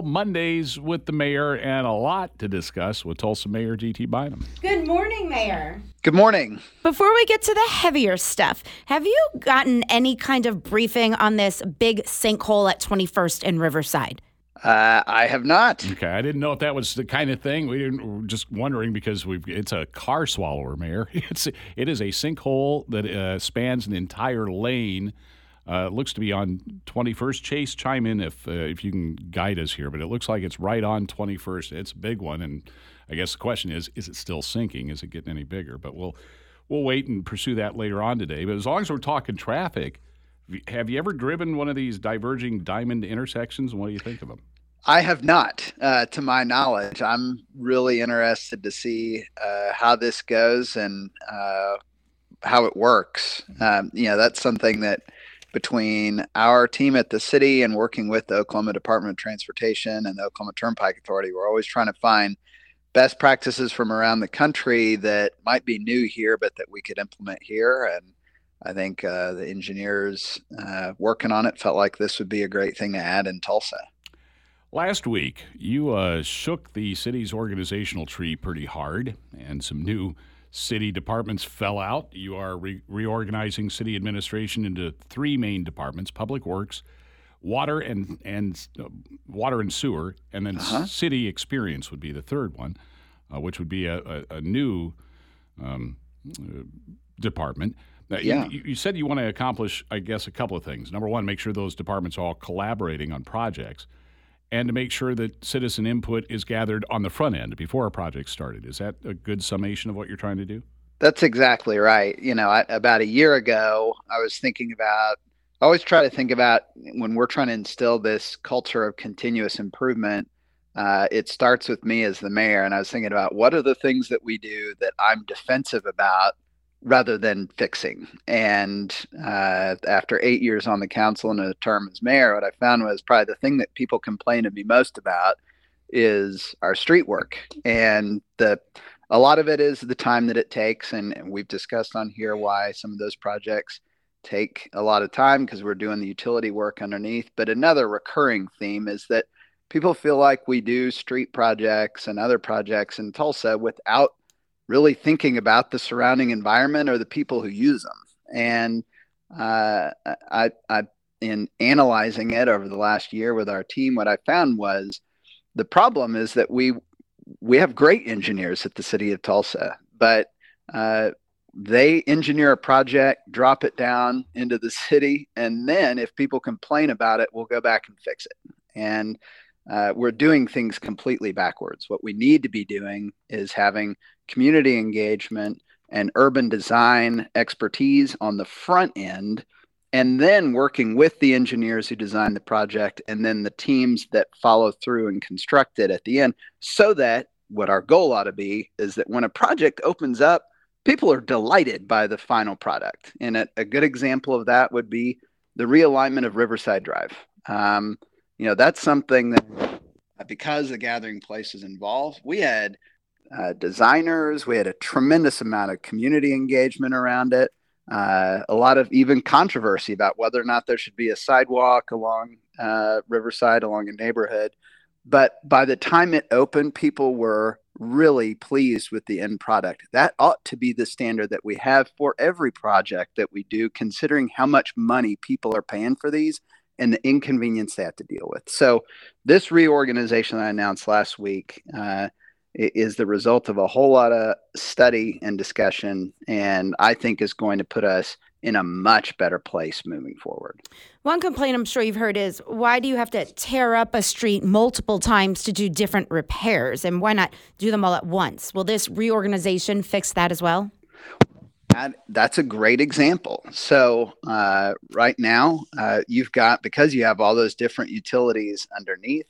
Mondays with the mayor and a lot to discuss with Tulsa Mayor GT Bynum. Good morning, Mayor. Good morning. Before we get to the heavier stuff, have you gotten any kind of briefing on this big sinkhole at 21st and Riverside? Uh, I have not. Okay, I didn't know if that was the kind of thing. We didn't. We're just wondering because we've. It's a car swallower, Mayor. It's it is a sinkhole that uh, spans an entire lane. Uh, it looks to be on 21st. Chase, chime in if uh, if you can guide us here, but it looks like it's right on 21st. It's a big one, and I guess the question is: Is it still sinking? Is it getting any bigger? But we'll we'll wait and pursue that later on today. But as long as we're talking traffic, have you ever driven one of these diverging diamond intersections? And what do you think of them? I have not, uh, to my knowledge. I'm really interested to see uh, how this goes and uh, how it works. Um, you know, that's something that between our team at the city and working with the Oklahoma Department of Transportation and the Oklahoma Turnpike Authority, we're always trying to find best practices from around the country that might be new here, but that we could implement here. And I think uh, the engineers uh, working on it felt like this would be a great thing to add in Tulsa. Last week, you uh, shook the city's organizational tree pretty hard, and some new city departments fell out. You are re- reorganizing city administration into three main departments: public works, water and and uh, water and sewer, and then uh-huh. city experience would be the third one, uh, which would be a, a, a new um, uh, department. yeah. You, you, said you want to accomplish, I guess, a couple of things. Number one, make sure those departments are all collaborating on projects and to make sure that citizen input is gathered on the front end before a project started. Is that a good summation of what you're trying to do? That's exactly right. You know, I, about a year ago, I was thinking about, I always try to think about when we're trying to instill this culture of continuous improvement. Uh, it starts with me as the mayor, and I was thinking about what are the things that we do that I'm defensive about rather than fixing. And uh, after eight years on the council and a term as mayor, what I found was probably the thing that people complain to me most about is our street work. And the a lot of it is the time that it takes, and, and we've discussed on here why some of those projects take a lot of time because we're doing the utility work underneath. But another recurring theme is that people feel like we do street projects and other projects in Tulsa without really thinking about the surrounding environment or the people who use them. And uh, I, I, in analyzing it over the last year with our team, what I found was the problem is that we we have great engineers at the city of Tulsa, but uh, they engineer a project, drop it down into the city, and then if people complain about it, we'll go back and fix it. And uh, we're doing things completely backwards. What we need to be doing is having community engagement and urban design expertise on the front end, and then working with the engineers who designed the project and then the teams that follow through and construct it at the end, so that what our goal ought to be is that when a project opens up, people are delighted by the final product. And a, a good example of that would be the realignment of Riverside Drive. Um, you know, that's something that because the gathering place is involved, we had uh, designers. We had a tremendous amount of community engagement around it. Uh, a lot of even controversy about whether or not there should be a sidewalk along uh, Riverside, along a neighborhood. But by the time it opened, people were really pleased with the end product. That ought to be the standard that we have for every project that we do, considering how much money people are paying for these and the inconvenience they have to deal with. So, this reorganization I announced last week uh, is the result of a whole lot of study and discussion, and I think is going to put us in a much better place moving forward. One complaint I'm sure you've heard is why do you have to tear up a street multiple times to do different repairs, and why not do them all at once? Will this reorganization fix that as well? That's a great example. So uh, right now, uh, you've got because you have all those different utilities underneath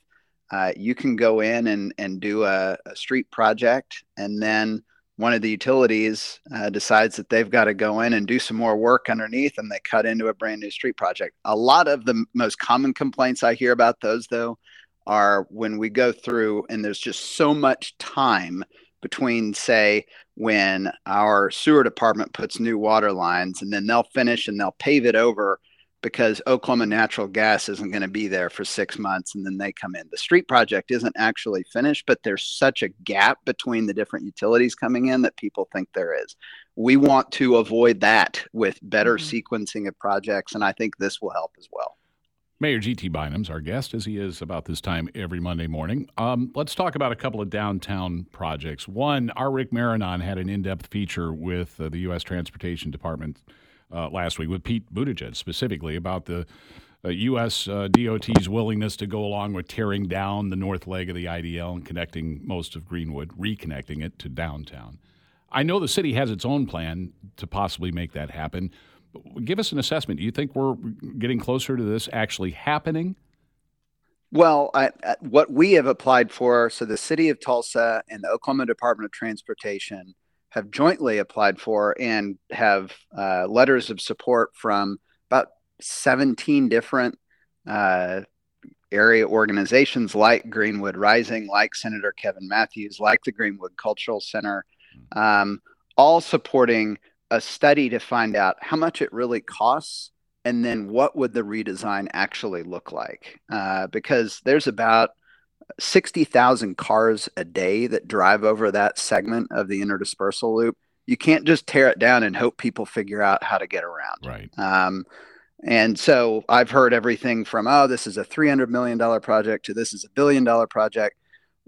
uh, you can go in and, and do a, a, street project, and then one of the utilities uh, decides that they've got to go in and do some more work underneath, and they cut into a brand new street project. A lot of the most common complaints I hear about those, though, are when we go through and there's just so much time between, say, when our sewer department puts new water lines and then they'll finish and they'll pave it over because Oklahoma Natural Gas isn't going to be there for six months and then they come in. The street project isn't actually finished, but there's such a gap between the different utilities coming in that people think there is. We want to avoid that with better mm-hmm. sequencing of projects, and I think this will help as well. Mayor G.T. Bynum's our guest, as he is about this time every Monday morning. Um, let's talk about a couple of downtown projects. One, our Rick Maranon had an in depth feature with uh, the U.S. Transportation Department uh, last week with Pete Buttigieg specifically about the uh, U.S. Uh, DOT's willingness to go along with tearing down the north leg of the IDL and connecting most of Greenwood, reconnecting it to downtown. I know the city has its own plan to possibly make that happen. Give us an assessment. Do you think we're getting closer to this actually happening? Well, I, what we have applied for, so the city of Tulsa and the Oklahoma Department of Transportation have jointly applied for and have uh, letters of support from about 17 different uh, area organizations like Greenwood Rising, like Senator Kevin Matthews, like the Greenwood Cultural Center, um, all supporting a study to find out how much it really costs and then what would the redesign actually look like uh, because there's about 60,000 cars a day that drive over that segment of the Inner Dispersal loop. You can't just tear it down and hope people figure out how to get around. Right. Um, and so I've heard everything from, oh, this is a $300 million project to this is a billion dollar project.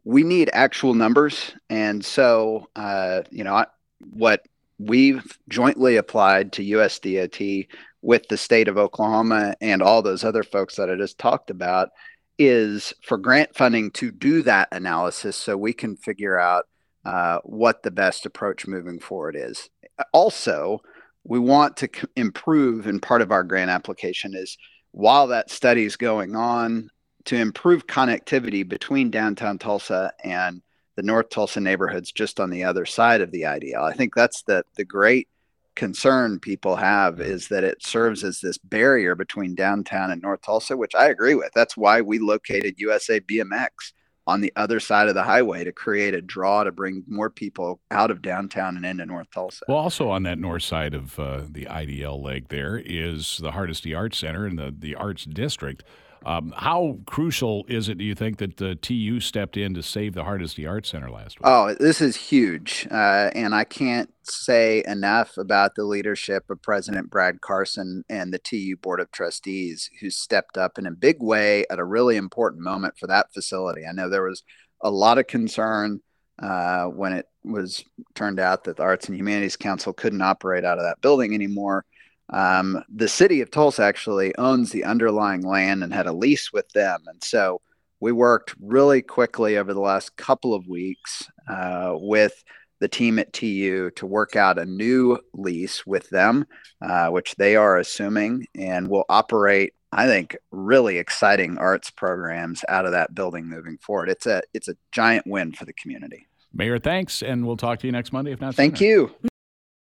We need actual numbers. And so, uh, you know, what we've jointly applied to USDOT with the state of Oklahoma and all those other folks that I just talked about is for grant funding to do that analysis so we can figure out uh, what the best approach moving forward is. Also, we want to c- improve, and part of our grant application is while that study is going on, to improve connectivity between downtown Tulsa and the North Tulsa neighborhoods just on the other side of the IDL. I think that's the the great concern people have is that it serves as this barrier between downtown and North Tulsa, which I agree with. That's why we located USA BMX on the other side of the highway to create a draw to bring more people out of downtown and into North Tulsa. Well, also on that north side of uh, the IDL leg, there is the Hardesty Arts Center and the, the Arts District. Um, how crucial is it, do you think, that the TU stepped in to save the Hardesty Art Center last week? Oh, this is huge. Uh, and I can't say enough about the leadership of President Brad Carson and the TU Board of Trustees, who stepped up in a big way at a really important moment for that facility. I know there was a lot of concern uh, when it was turned out that the Arts and Humanities Council couldn't operate out of that building anymore. Um, the city of Tulsa actually owns the underlying land and had a lease with them. And so we worked really quickly over the last couple of weeks uh, with the team at TU to work out a new lease with them, uh, which they are assuming and will operate. I think really exciting arts programs out of that building moving forward. It's a it's a giant win for the community. Mayor, thanks, and we'll talk to you next Monday, if not. Thank sooner. you.